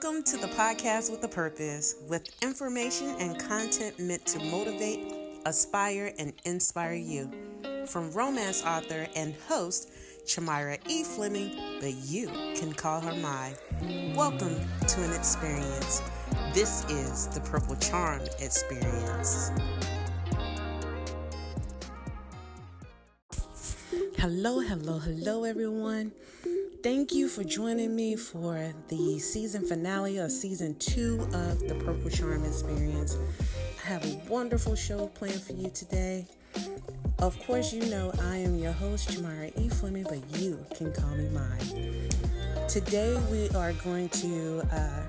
Welcome to the podcast with a purpose, with information and content meant to motivate, aspire, and inspire you. From romance author and host Charmyra E. Fleming, but you can call her Mai. Welcome to an experience. This is the Purple Charm Experience. Hello, hello, hello, everyone. Thank you for joining me for the season finale of season two of the Purple Charm Experience. I have a wonderful show planned for you today. Of course, you know I am your host, Charmyra E. Fleming, but you can call me mine. Today, we are going to uh,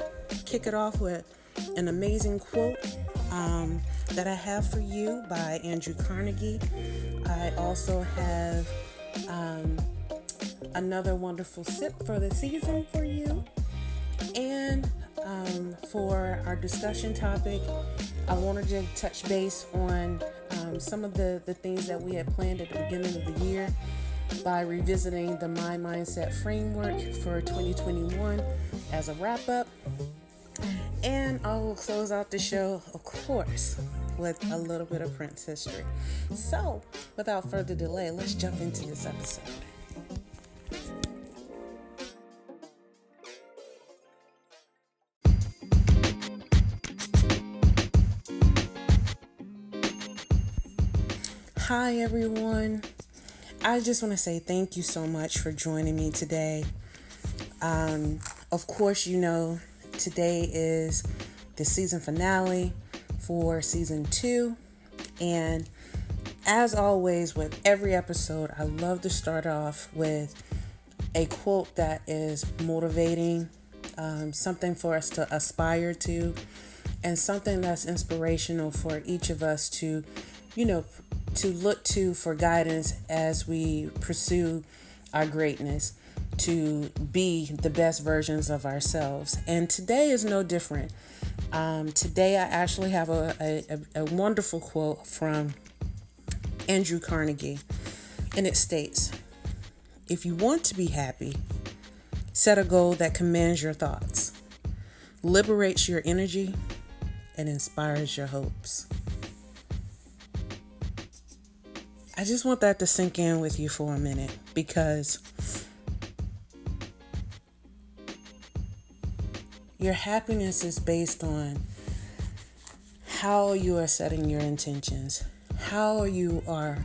kick it off with an amazing quote um, that I have for you by Andrew Carnegie. I also have. Um, another wonderful sip for the season for you. And um, for our discussion topic, I wanted to touch base on um, some of the, the things that we had planned at the beginning of the year by revisiting the M.A.I. Mindset framework for 2021 as a wrap up. And I will close out the show, of course, with a little bit of Prince history. So, without further delay, let's jump into this episode. Hi, everyone. I just want to say thank you so much for joining me today. Um, of course, you know, today is the season finale for season two. And as always, with every episode, I love to start off with a quote that is motivating, um, something for us to aspire to, and something that's inspirational for each of us to, you know, to look to for guidance as we pursue our greatness to be the best versions of ourselves. And today is no different. Um, today, I actually have a, a, a wonderful quote from Andrew Carnegie, and it states If you want to be happy, set a goal that commands your thoughts, liberates your energy, and inspires your hopes. I just want that to sink in with you for a minute because your happiness is based on how you are setting your intentions, how you are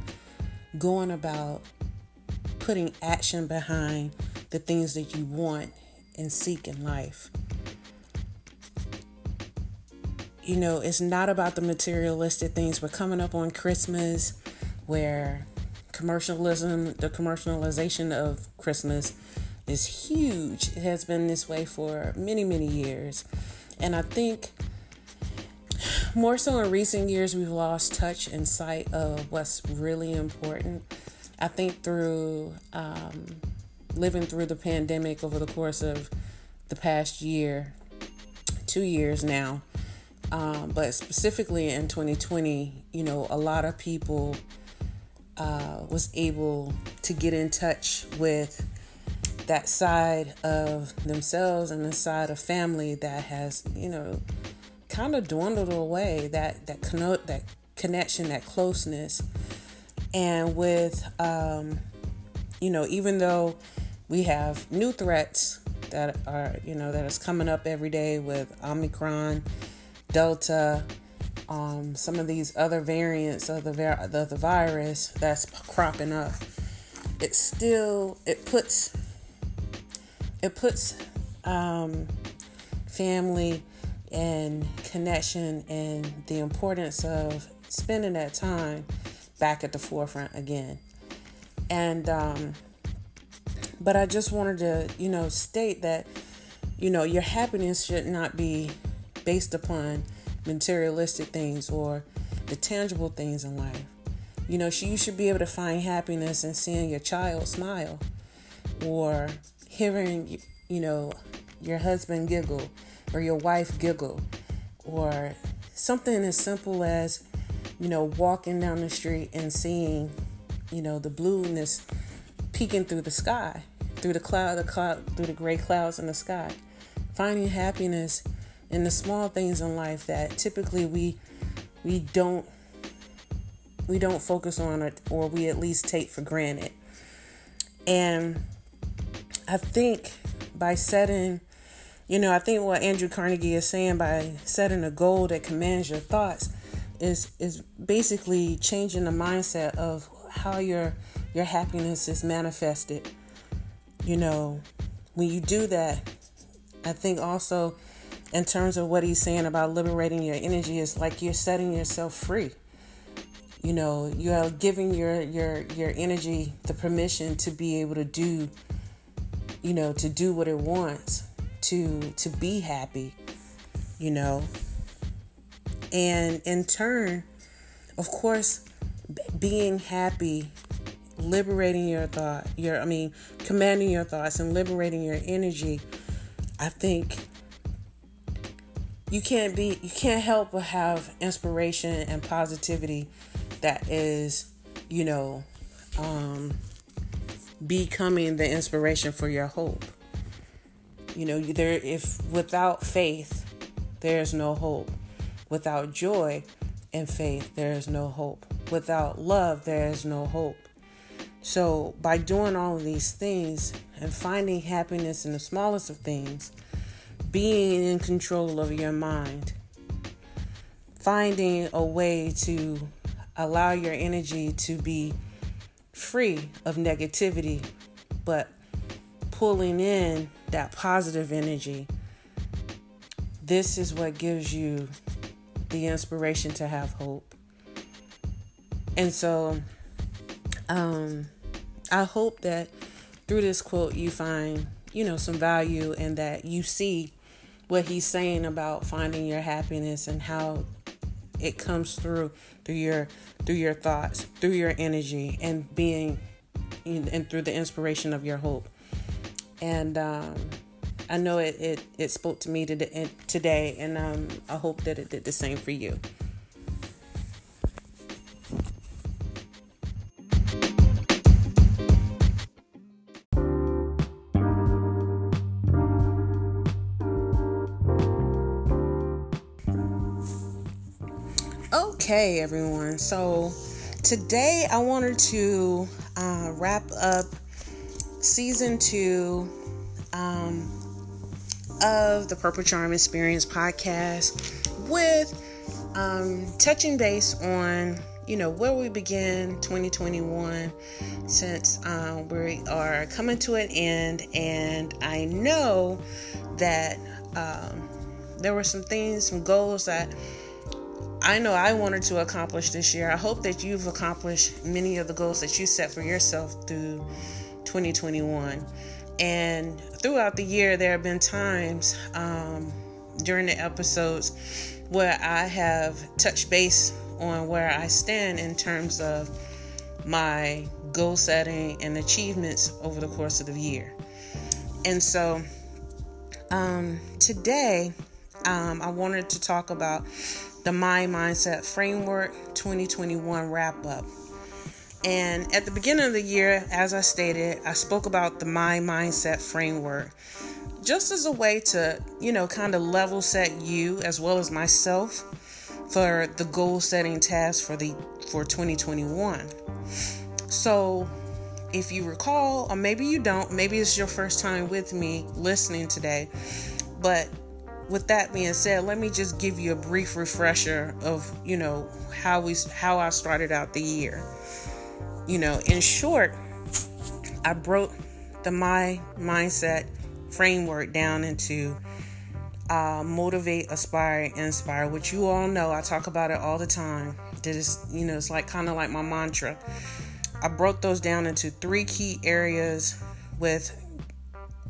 going about putting action behind the things that you want and seek in life. You know, it's not about the materialistic things. We're coming up on Christmas where commercialism, the commercialization of Christmas is huge. It has been this way for many, many years. And I think more so in recent years, we've lost touch and sight of what's really important. I think through um, living through the pandemic over the course of the past year, two years now, um, but specifically in 2020, you know, a lot of people uh, was able to get in touch with that side of themselves and the side of family that has, you know, kind of dwindled away. That that connote that connection, that closeness, and with, um, you know, even though we have new threats that are, you know, that is coming up every day with Omicron, Delta, um, some of these other variants of the, the the virus that's cropping up, it still it puts it puts um, family and connection and the importance of spending that time back at the forefront again. And um, but I just wanted to, you know, state that you know your happiness should not be based upon materialistic things or the tangible things in life. You know, you should be able to find happiness in seeing your child smile or hearing, you know, your husband giggle or your wife giggle or something as simple as, you know, walking down the street and seeing, you know, the blueness peeking through the sky, through the cloud, the cloud, through the gray clouds in the sky. finding happiness in the small things in life that typically we we don't we don't focus on it or we at least take for granted. And I think by setting, you know, I think what Andrew Carnegie is saying by setting a goal that commands your thoughts is is basically changing the mindset of how your your happiness is manifested. You know, when you do that, I think also in terms of what he's saying about liberating your energy is like you're setting yourself free. You know you are giving your your your energy the permission to be able to do you know to do what it wants to to be happy you know? And in turn of course being happy liberating your thought your i mean commanding your thoughts and liberating your energy i think you can't be you can't help but have inspiration and positivity that is, you know, um, becoming the inspiration for your hope. You know, there if without faith, there's no hope. Without joy and faith, there is no hope. Without love, there is no hope. So, by doing all of these things and finding happiness in the smallest of things, being in control of your mind, finding a way to allow your energy to be free of negativity, but pulling in that positive energy. This is what gives you the inspiration to have hope. And so, um, I hope that through this quote you find, you know, some value and that you see what he's saying about finding your happiness and how it comes through through your through your thoughts, through your energy, and being and through the inspiration of your hope. And um, I know it, it it spoke to me today, today and um, I hope that it did the same for you. Okay, everyone. So today I wanted to uh, wrap up season two um, of the Purple Charm Experience podcast with um, touching base on you know where we begin 2021 since uh, we are coming to an end and i know that um, there were some things some goals that I know I wanted to accomplish this year. I hope that you've accomplished many of the goals that you set for yourself through 2021. And throughout the year, there have been times um, during the episodes where I have touched base on where I stand in terms of my goal setting and achievements over the course of the year. And so um, today, um, I wanted to talk about the Mind Mindset Framework 2021 wrap up. And at the beginning of the year, as I stated, I spoke about the Mind Mindset Framework just as a way to, you know, kind of level set you as well as myself for the goal setting task for the for 2021. So, if you recall, or maybe you don't, maybe it's your first time with me listening today, but with that being said, let me just give you a brief refresher of, you know, how we how I started out the year. You know, in short, I broke the my mindset framework down into uh, motivate, aspire, inspire, which you all know. I talk about it all the time. That is, you know, it's like kind of like my mantra. I broke those down into three key areas with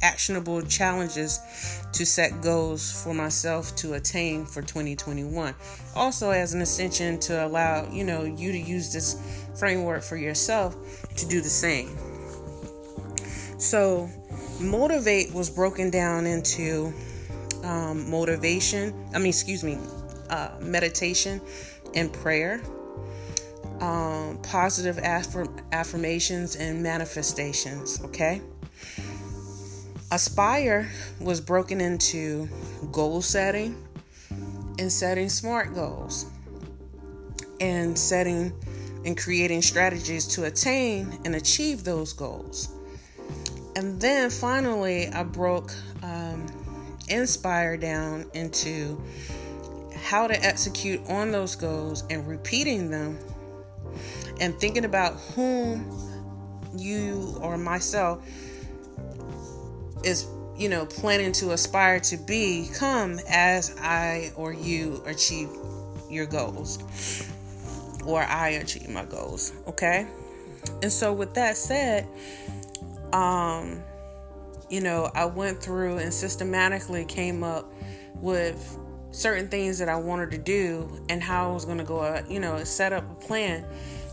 actionable challenges to set goals for myself to attain for 2021. Also, as an extension to allow you know you to use this framework for yourself to do the same. So, motivate was broken down into um, motivation. I mean, excuse me, uh, meditation and prayer. Um, positive affirm- affirmations and manifestations. Okay. Aspire was broken into goal setting and setting smart goals and setting and creating strategies to attain and achieve those goals. And then finally, I broke um, Inspire down into how to execute on those goals and repeating them and thinking about whom you or myself is you know planning to aspire to become as I or you achieve your goals or I achieve my goals okay and so with that said um you know I went through and systematically came up with certain things that I wanted to do and how I was going to go, you know, set up a plan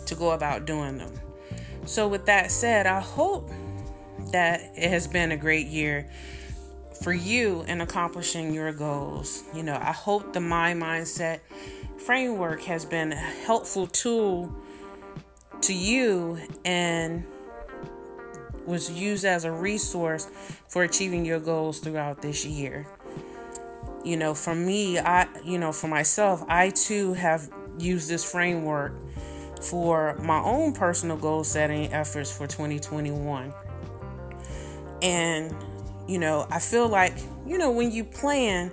to go about doing them. So, with that said, I hope that it has been a great year for you in accomplishing your goals. You know, I hope the M.A.I. Mindset framework has been a helpful tool to you and was used as a resource for achieving your goals throughout this year you know, for me, I, you know, for myself, I too have used this framework for my own personal goal setting efforts for 2021. And, you know, I feel like, you know, when you plan,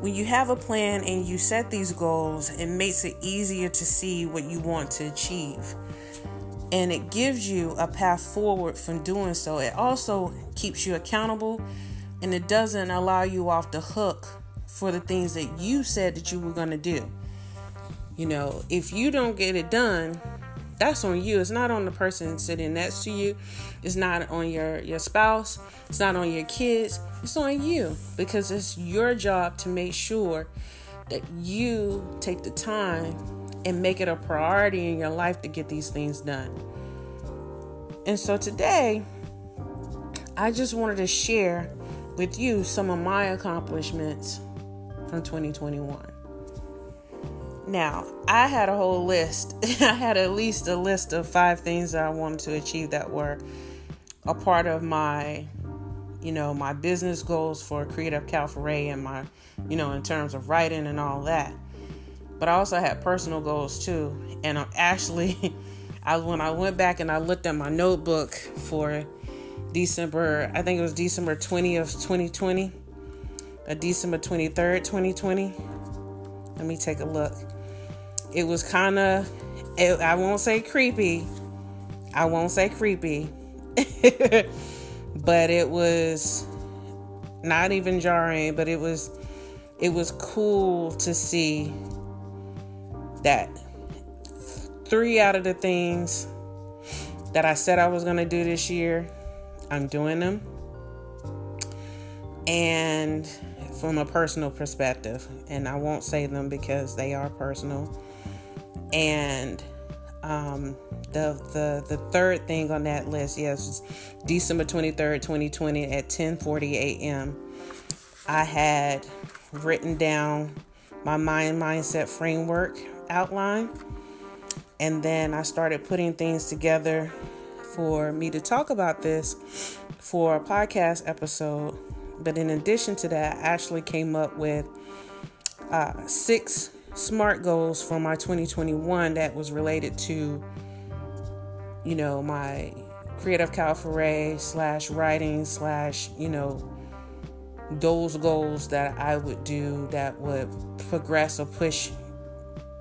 when you have a plan and you set these goals, it makes it easier to see what you want to achieve. And it gives you a path forward from doing so. It also keeps you accountable and it doesn't allow you off the hook for the things that you said that you were going to do. You know, if you don't get it done, that's on you. It's not on the person sitting next to you. It's not on your your spouse. It's not on your kids. It's on you because it's your job to make sure that you take the time and make it a priority in your life to get these things done. And so today, I just wanted to share with you some of my accomplishments from 2021. Now, I had a whole list. I had at least a list of five things that I wanted to achieve that were a part of my, you know, my business goals for Creative Cafe and my, you know, in terms of writing and all that. But I also had personal goals too. And I'm actually, I when I went back and I looked at my notebook for December, I think it was December 20th of 2020, a December 23rd, 2020. Let me take a look. It was kind of, I won't say creepy. I won't say creepy, but it was not even jarring, but it was, it was cool to see that three out of the things that I said I was going to do this year I'm doing them. And from a personal perspective, and I won't say them because they are personal. And um, the the the third thing on that list, yes, December 23rd, 2020 at 10:40 a.m. I had written down my mind mindset framework outline and then I started putting things together for me to talk about this for a podcast episode. But in addition to that, I actually came up with uh, six smart goals for my 2021 that was related to, you know, my creative cafe slash writing slash, you know, those goals that I would do that would progress or push,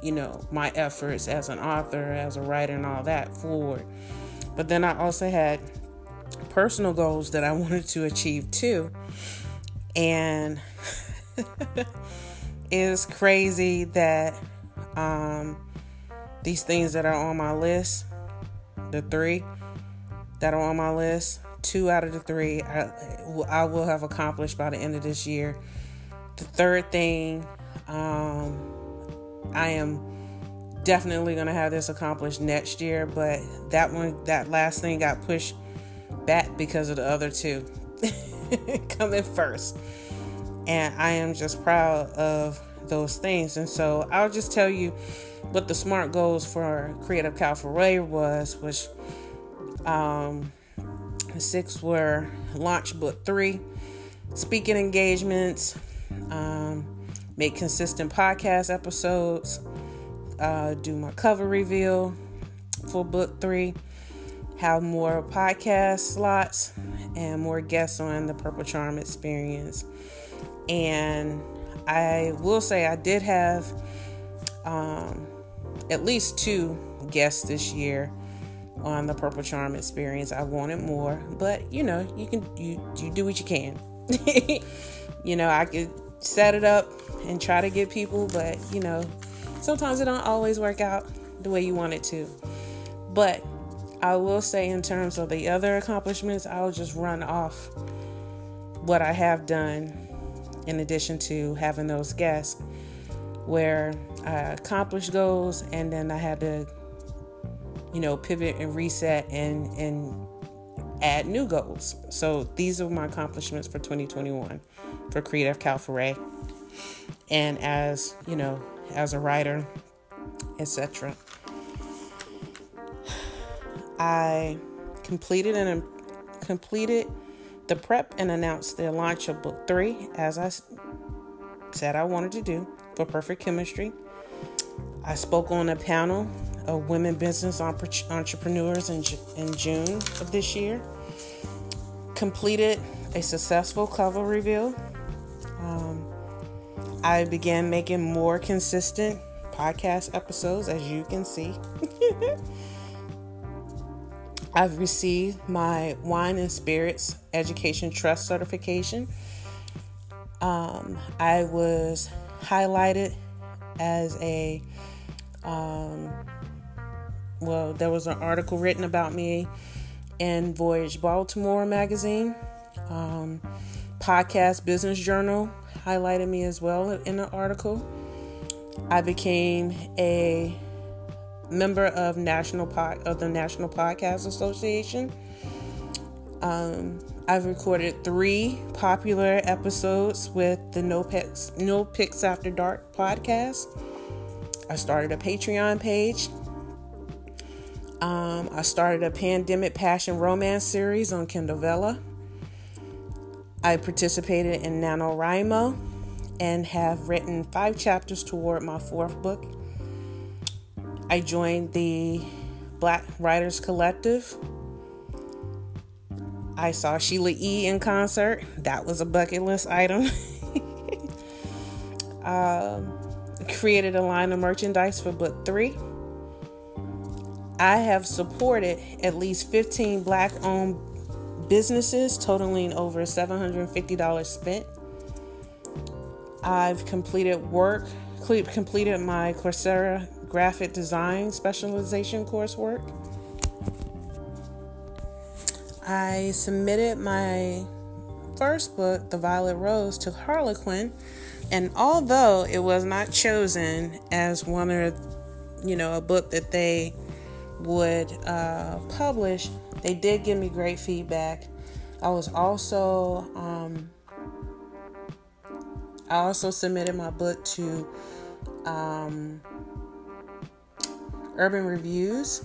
you know, my efforts as an author, as a writer, and all that forward. But then I also had personal goals that I wanted to achieve too. And it's crazy that um, these things that are on my list, the three that are on my list, two out of the three I, I will have accomplished by the end of this year. The third thing, um, I am definitely going to have this accomplished next year, but that one, that last thing got pushed back because of the other two coming first. And I am just proud of those things. And so I'll just tell you what the SMART goals for Creative Cal Cafe was, which um, Six were launch book three, speaking engagements, um, make consistent podcast episodes, uh, do my cover reveal for book three, have more podcast slots, and more guests on the Purple Charm experience. And I will say I did have um, at least two guests this year on the Purple Charm experience. I wanted more, but you know, you can you you do what you can. you know, I could set it up and try to get people, but you know, sometimes it don't always work out the way you want it to. But I will say, in terms of the other accomplishments, I'll just run off what I have done in addition to having those guests where I accomplished goals and then I had to, you know, pivot and reset and, and add new goals. So these are my accomplishments for 2021 for Creative Calfuray and as, you know, as a writer, etc. I completed and completed the prep and announced the launch of book three, as I said I wanted to do for Perfect Chemistry. I spoke on a panel of women business entrepreneurs in, in June of this year. Completed a successful cover reveal. Um, I began making more consistent podcast episodes, as you can see. I've received my Wine and Spirits Education Trust certification. Um, I was highlighted as a, um, well, there was an article written about me in Voyage Baltimore magazine. Um, Podcast Business Journal highlighted me as well in an article. I became a member of national pod, of the National Podcast Association. Um, I've recorded three popular episodes with the No Picks No Picks After Dark podcast. I started a Patreon page. Um, I started a pandemic passion romance series on Kindle Vella. I participated in NaNoWriMo and have written five chapters toward my fourth book I joined the Black Writers Collective. I saw Sheila E. in concert. That was a bucket list item. um, created a line of merchandise for book three. I have supported at least 15 black owned businesses totaling over $750 spent. I've completed work, completed my Coursera graphic design specialization coursework. I submitted my first book, The Violet Rose, to Harlequin, and although it was not chosen as one of, you know, a book that they would uh, publish, they did give me great feedback. I was also, um, I also submitted my book to um, Urban Reviews,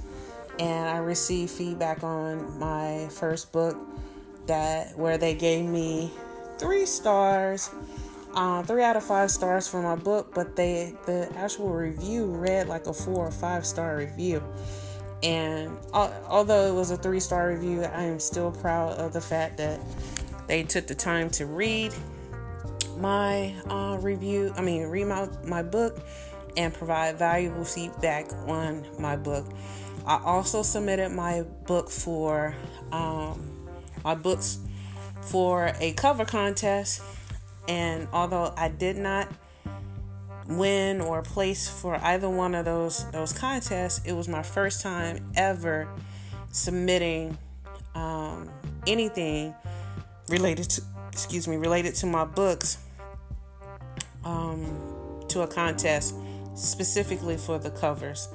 and I received feedback on my first book that where they gave me three stars, uh, three out of five stars for my book, but they the actual review read like a four or five star review. And uh, although it was a three star review, I am still proud of the fact that they took the time to read my uh, review. I mean, read my my book and provide valuable feedback on my book. I also submitted my book for um, my books for a cover contest, and although I did not win or place for either one of those those contests, it was my first time ever submitting um, anything related to excuse me related to my books um, to a contest specifically for the covers.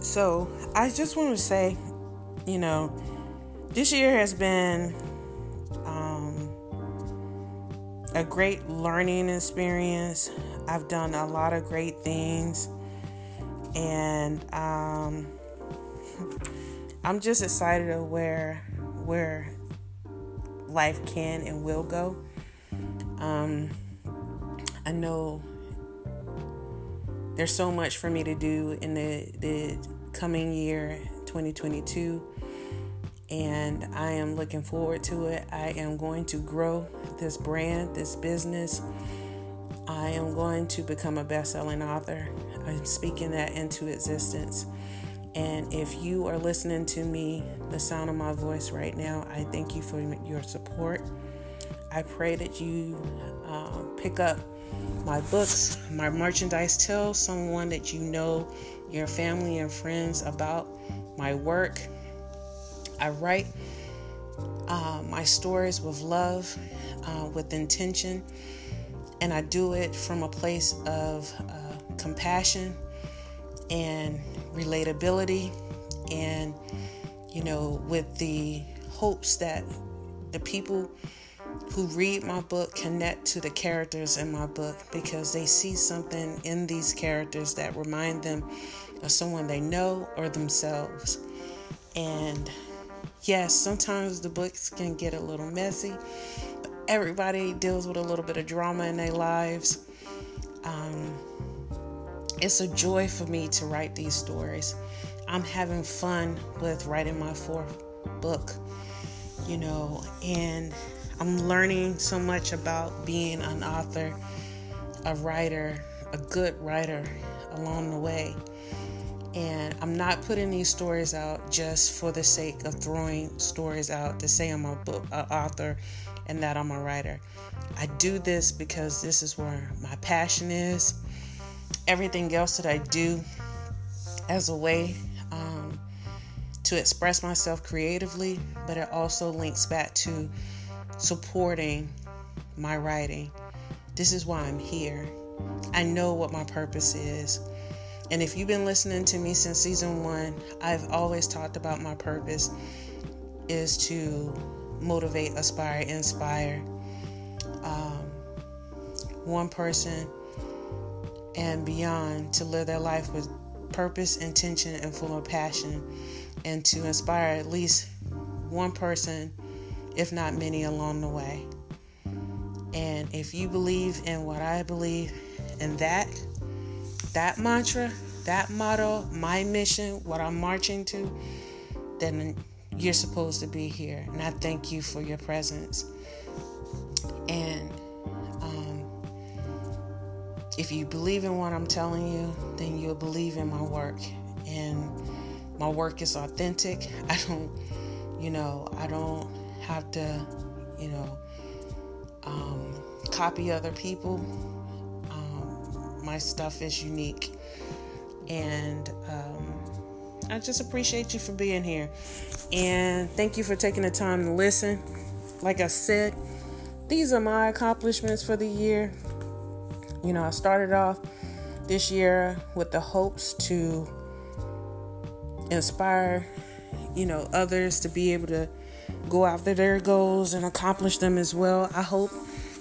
So I just want to say, you know, this year has been um, a great learning experience. I've done a lot of great things, and um, I'm just excited of where where life can and will go. Um, I know there's so much for me to do in the, the coming year 2022 and I am looking forward to it. I am going to grow this brand, this business. I am going to become a best selling author. I'm speaking that into existence. And if you are listening to me, the sound of my voice right now, I thank you for your support. I pray that you uh, pick up my books, my merchandise. Tell someone that you know, your family and friends about my work. I write uh, my stories with love, uh, with intention, and I do it from a place of uh, compassion and relatability, and you know, with the hopes that the people who read my book connect to the characters in my book because they see something in these characters that remind them of someone they know or themselves. And yes, sometimes the books can get a little messy, but everybody deals with a little bit of drama in their lives. Um, it's a joy for me to write these stories. I'm having fun with writing my fourth book, you know, and I'm learning so much about being an author, a writer, a good writer along the way. And I'm not putting these stories out just for the sake of throwing stories out to say I'm a book a author and that I'm a writer. I do this because this is where my passion is. Everything else that I do as a way um, to express myself creatively, but it also links back to supporting my writing. This is why I'm here. I know what my purpose is. And if you've been listening to me since season one, I've always talked about my purpose is to motivate, aspire, inspire um, one person and beyond to live their life with purpose, intention, and full of passion, and to inspire at least one person, if not many, along the way. And if you believe in what I believe in that, that mantra, that motto, my mission, what I'm marching to, then you're supposed to be here. And I thank you for your presence. And um, if you believe in what I'm telling you, then you'll believe in my work. And my work is authentic. I don't, you know, I don't have to, you know, um, copy other people my stuff is unique. And um, I just appreciate you for being here. And thank you for taking the time to listen. Like I said, these are my accomplishments for the year. You know, I started off this year with the hopes to inspire, you know, others to be able to go after their goals and accomplish them as well. I hope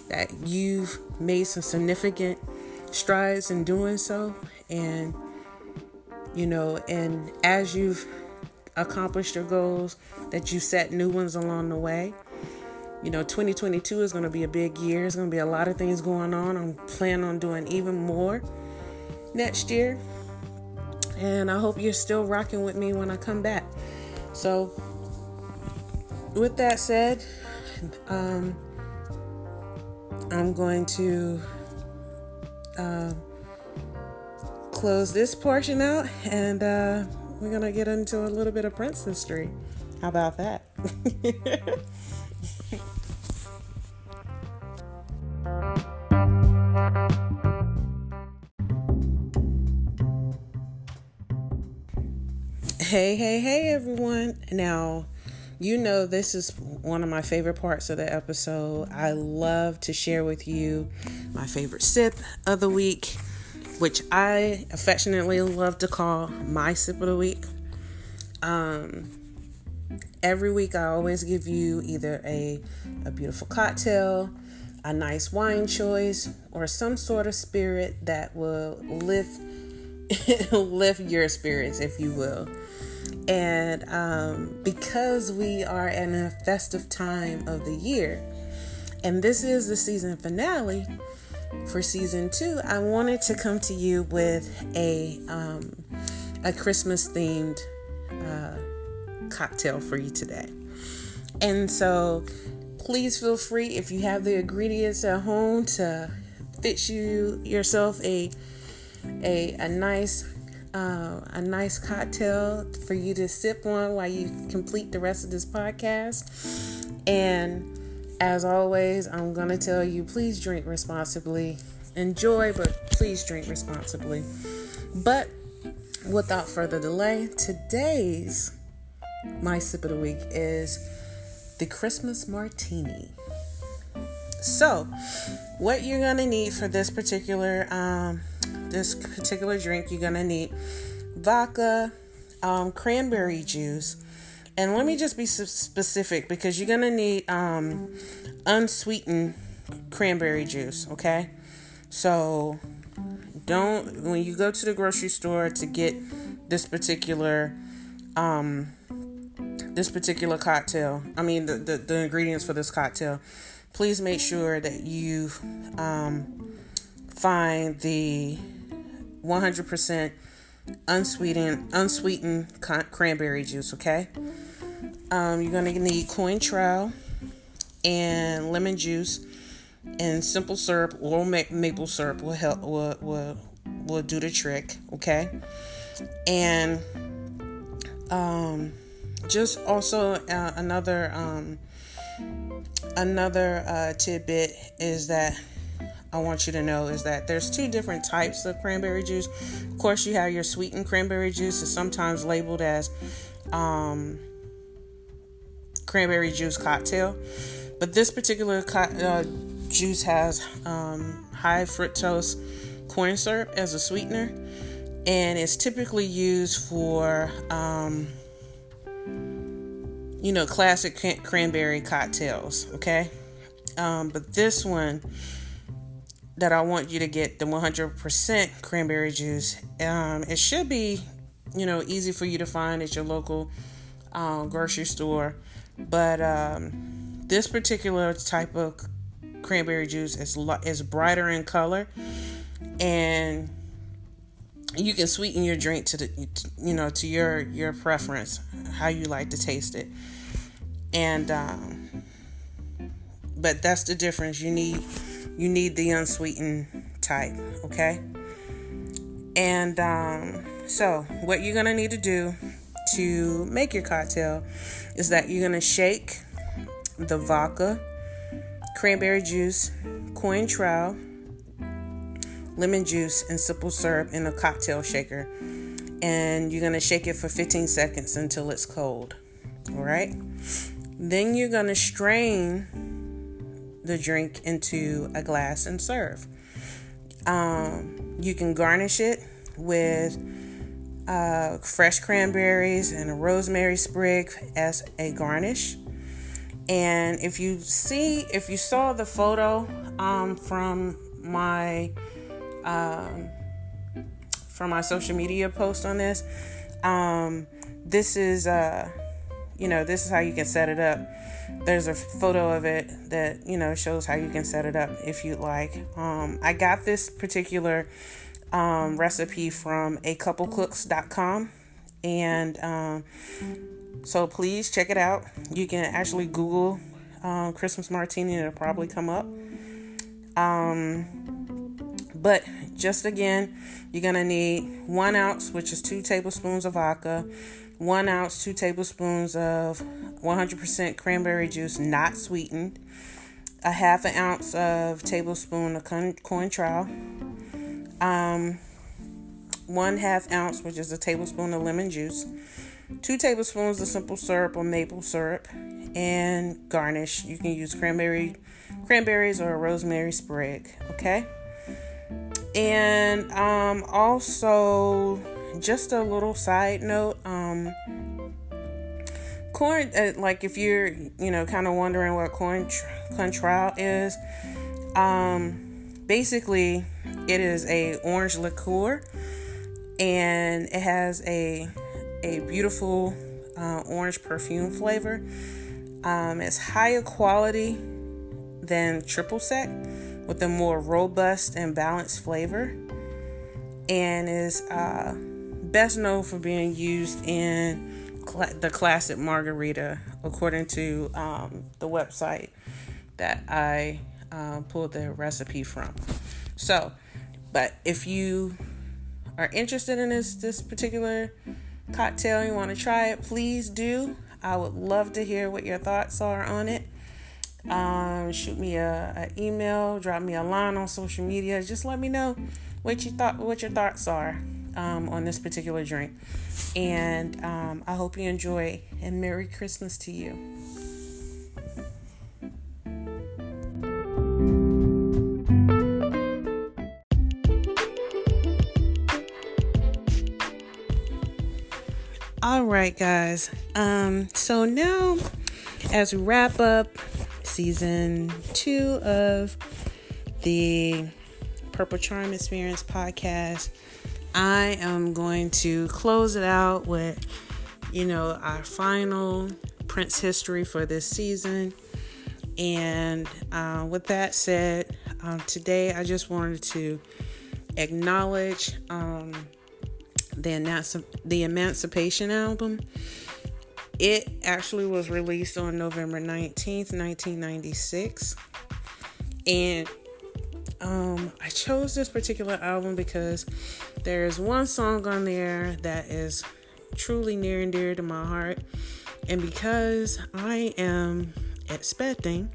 that you've made some significant strides in doing so. And, you know, and as you've accomplished your goals, that you set new ones along the way. You know, 2022 is going to be a big year. There's going to be a lot of things going on. I'm planning on doing even more next year. And I hope you're still rocking with me when I come back. So, with that said, um, I'm going to uh, close this portion out and uh, we're going to get into a little bit of Prince history. How about that? hey, hey, hey, everyone. Now, you know, this is one of my favorite parts of the episode. I love to share with you my favorite sip of the week, which I affectionately love to call my sip of the week. Um, every week, I always give you either a, a beautiful cocktail, a nice wine choice, or some sort of spirit that will lift lift your spirits, if you will. And um, because we are in a festive time of the year, and this is the season finale for season two, I wanted to come to you with a um, a Christmas themed uh, cocktail for you today. And so, please feel free if you have the ingredients at home to fix you yourself a a a nice uh, a nice cocktail for you to sip on while you complete the rest of this podcast. And as always, I'm going to tell you please drink responsibly. Enjoy, but please drink responsibly. But without further delay, today's my sip of the week is the Christmas martini. So, what you're gonna need for this particular um, this particular drink, you're gonna need vodka, um, cranberry juice, and let me just be specific because you're gonna need um, unsweetened cranberry juice. Okay, so don't when you go to the grocery store to get this particular um, this particular cocktail. I mean the, the, the ingredients for this cocktail please make sure that you um, find the 100% unsweetened unsweetened cranberry juice. Okay, um, you're gonna need Cointreau and lemon juice and simple syrup or maple syrup will help will will, will do the trick. Okay, and um, just also uh, another um, another uh, tidbit is that I want you to know is that there's two different types of cranberry juice. Of course, you have your sweetened cranberry juice, is sometimes labeled as um, cranberry juice cocktail, but this particular co- uh, juice has um, high fructose corn syrup as a sweetener, and it's typically used for um, you know, classic cranberry cocktails, okay? Um, but this one that I want you to get the 100% cranberry juice, um, it should be, you know, easy for you to find at your local um, grocery store. But um, this particular type of cranberry juice is is brighter in color, and you can sweeten your drink to the, you know, to your your preference, how you like to taste it and um, but that's the difference. You need you need the unsweetened type, okay? And um, so what you're gonna need to do to make your cocktail is that you're gonna shake the vodka, cranberry juice, Cointreau, lemon juice, and simple syrup in a cocktail shaker. And you're gonna shake it for 15 seconds until it's cold. All right. Then you're to strain the drink into a glass and serve. Um, you can garnish it with uh, fresh cranberries and a rosemary sprig as a garnish. And if you see, if you saw the photo um, from my um, from my social media post on this, um, this is uh, you know, this is how you can set it up. There's a photo of it that, you know, shows how you can set it up if you'd like. Um, I got this particular um, recipe from a couplecooks.com. And um, so please check it out. You can actually Google um, Christmas martini, and it'll probably come up. Um, but just again, you're gonna need one ounce, which is two tablespoons of vodka, one ounce, two tablespoons of 100% cranberry juice, not sweetened, a half an ounce of tablespoon of Cointreau, um, one half ounce, which is a tablespoon of lemon juice, two tablespoons of simple syrup or maple syrup, and garnish. You can use cranberry, cranberries or a rosemary sprig. Okay, and um, also just a little side note um corn uh, like if you're you know kind of wondering what corn control is um basically it is a orange liqueur and it has a a beautiful uh, orange perfume flavor. Um, it's higher quality than triple sec with a more robust and balanced flavor and is uh, best known for being used in cl- the classic margarita according to um, the website that I uh, pulled the recipe from. So, but if you are interested in this this particular cocktail, you want to try it, please do. I would love to hear what your thoughts are on it. Um, shoot me a, a email, drop me a line on social media. Just let me know what you thought, what your thoughts are um, on this particular drink. And um, I hope you enjoy. And Merry Christmas to you. All right, guys. Um, so now, as we wrap up season two of the Purple Charm Experience podcast, I am going to close it out with, you know, our final Prince history for this season. And uh, with that said, um, today I just wanted to acknowledge. Um, the, the Emancipation album. It actually was released on November 19th, 1996. And um, I chose this particular album because there's one song on there that is truly near and dear to my heart. And because I am expecting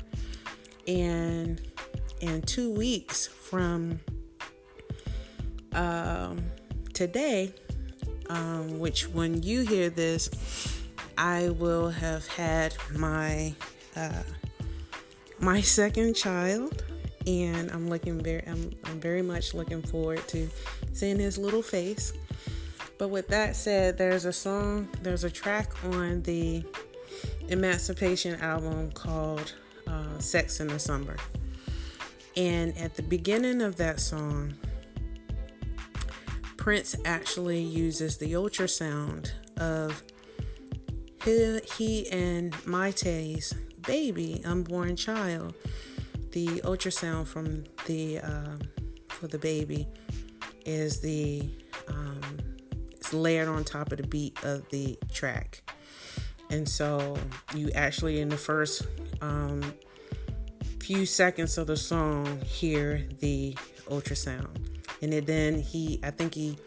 and in two weeks from um, today, um, which when you hear this, I will have had my uh, my second child, and I'm looking very I'm, I'm very much looking forward to seeing his little face. But with that said, there's a song, there's a track on the Emancipation album called uh, "Sex in the Summer," and at the beginning of that song, Prince actually uses the ultrasound of he, he and Mayte's baby, unborn child. The ultrasound from the uh, for the baby is the um, it's layered on top of the beat of the track, and so you actually in the first um, few seconds of the song hear the ultrasound. And it, then he i think he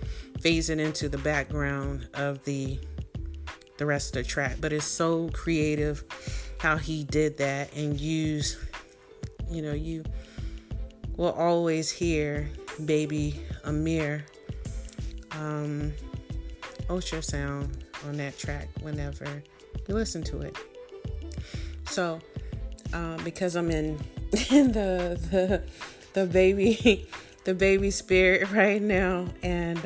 fades it into the background of the the rest of the track. But it's so creative how he did that and use you know you will always hear baby Amiir um ultrasound on that track whenever you listen to it so um, because i'm in in the the the baby the baby spirit right now, and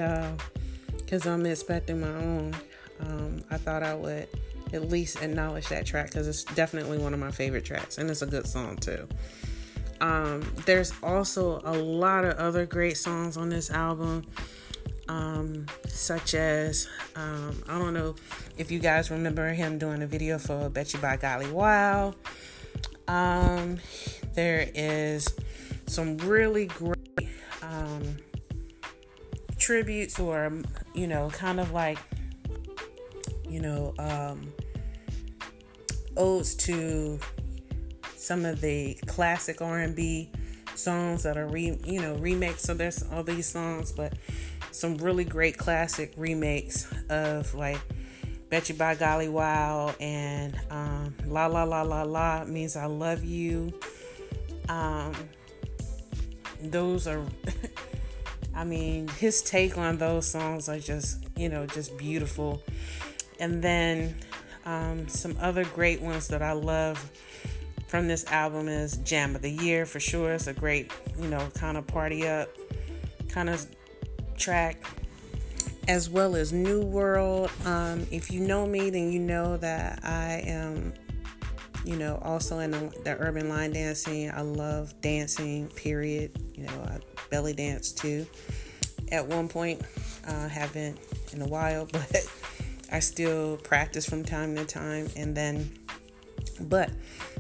because uh, I'm expecting my own, um, I thought I would at least acknowledge that track because it's definitely one of my favorite tracks, and it's a good song too. Um, there's also a lot of other great songs on this album, um, such as um, I don't know if you guys remember him doing a video for Betcha by Golly Wow. Um, there is some really great um, tributes or you know kind of like you know um, odes to some of the classic R&B songs that are re you know remakes so there's all these songs but some really great classic remakes of like Betcha by Golly Wow and um, La La La La La means I love you um, those are I mean, his take on those songs are just, you know, just beautiful. And then um, some other great ones that I love from this album is Jam of the Year for sure. It's a great, you know, kind of party up kind of track, as well as New World. Um, if you know me, then you know that I am you know, also in the, the, urban line dancing, I love dancing, period. You know, I belly dance too. At one point, uh, haven't in a while, but I still practice from time to time, and then, but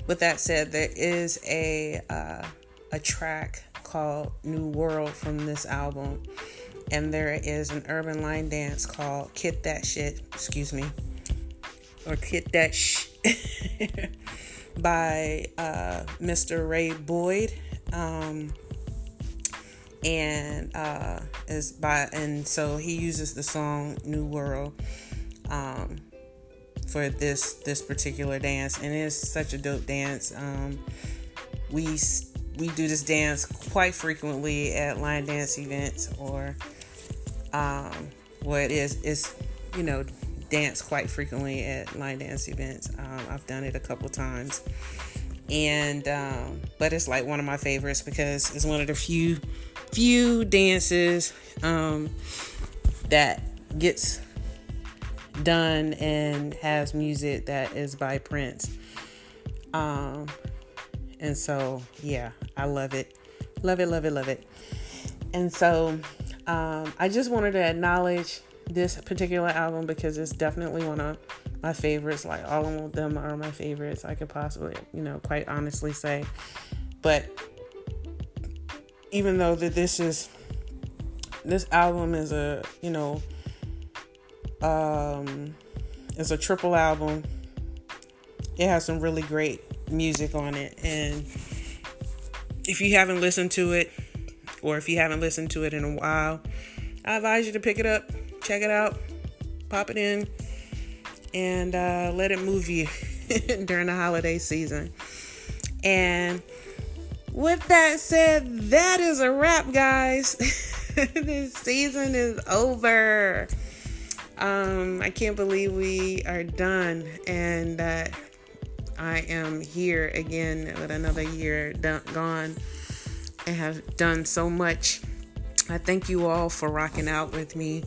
with that said, there is a uh, a track called New World from this album, and there is an urban line dance called "Kit That Shit." Excuse me, or "Kit That Sh." by uh, Mr. Ray Boyd. Um, and uh, is by and so he uses the song New World um, for this this particular dance, and it's such a dope dance. Um, we we do this dance quite frequently at line dance events, or um, what is is you know dance quite frequently at line dance events. Um, I've done it a couple times, and um, but it's like one of my favorites because it's one of the few few dances um, that gets done and has music that is by Prince. Um, and so, yeah, I love it. Love it, love it, love it. And so, um, I just wanted to acknowledge this particular album because it's definitely one of my favorites. Like, all of them are my favorites, I could possibly, you know, quite honestly say. But even though that this is, this album is a, you know, um, it's a triple album. It has some really great music on it. And if you haven't listened to it, or if you haven't listened to it in a while, I advise you to pick it up, check it out, pop it in, and uh, let it move you during the holiday season. And with that said, that is a wrap, guys. this season is over. Um, I can't believe we are done and that I am here again with another year done, gone and have done so much. I thank you all for rocking out with me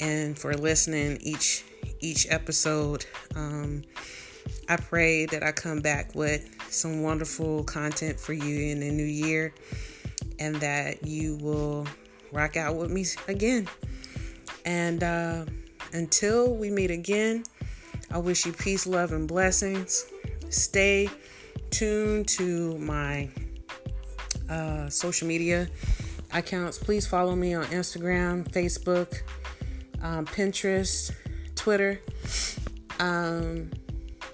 and for listening each each episode. Um, I pray that I come back with some wonderful content for you in the new year and that you will rock out with me again. And uh, until we meet again, I wish you peace, love, and blessings. Stay tuned to my uh, social media accounts. Please follow me on Instagram, Facebook, um, Pinterest, Twitter. Um,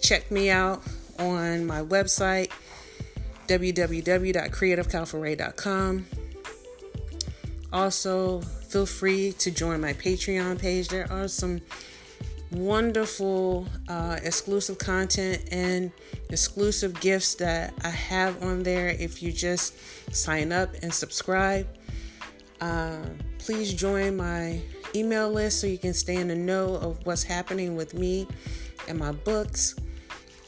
check me out on my website, www.creativecalfuray.com. Also, feel free to join my Patreon page. There are some wonderful uh, exclusive content and exclusive gifts that I have on there if you just sign up and subscribe. Uh, please join my email list so you can stay in the know of what's happening with me and my books.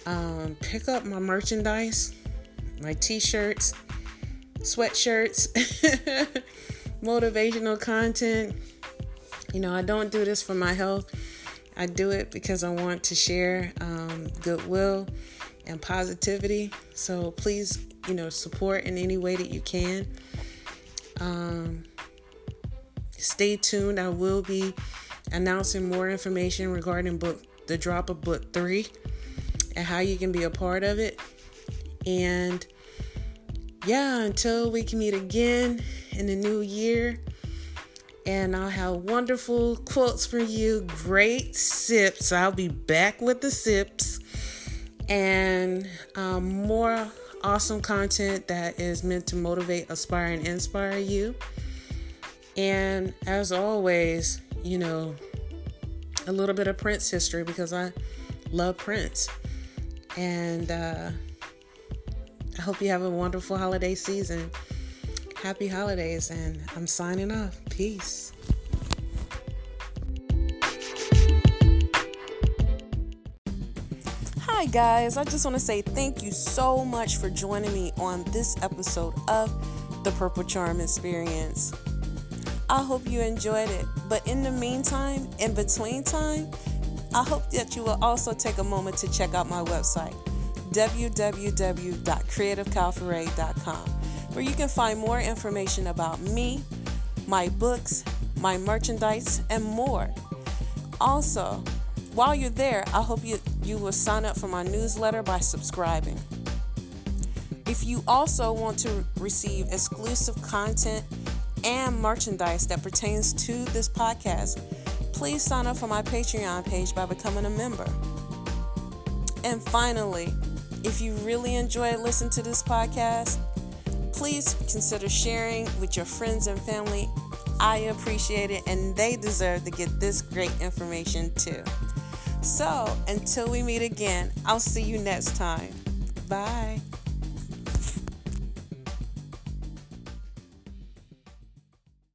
Um, pick up my merchandise, my t shirts, sweatshirts. motivational content. You know, I don't do this for my health. I do it because I want to share um, goodwill and positivity. So please, you know, support in any way that you can. Um, stay tuned. I will be announcing more information regarding book the drop of book three and how you can be a part of it. And yeah, until we can meet again in the new year. And I'll have wonderful quotes for you, great sips. I'll be back with the sips and um, more awesome content that is meant to motivate, aspire, and inspire you. And as always, you know, a little bit of Prince history because I love Prince. And uh, I hope you have a wonderful holiday season. Happy holidays, and I'm signing off. Peace. Hi, guys. I just want to say thank you so much for joining me on this episode of the Purple Charm Experience. I hope you enjoyed it, but in the meantime, in between time, I hope that you will also take a moment to check out my website, www.creativecalfuray.com where you can find more information about me, my books, my merchandise, and more. Also, while you're there, I hope you, you will sign up for my newsletter by subscribing. If you also want to receive exclusive content and merchandise that pertains to this podcast, please sign up for my Patreon page by becoming a member. And finally, if you really enjoy listening to this podcast, please consider sharing with your friends and family. I appreciate it, and they deserve to get this great information too. So, until we meet again, I'll see you next time. Bye.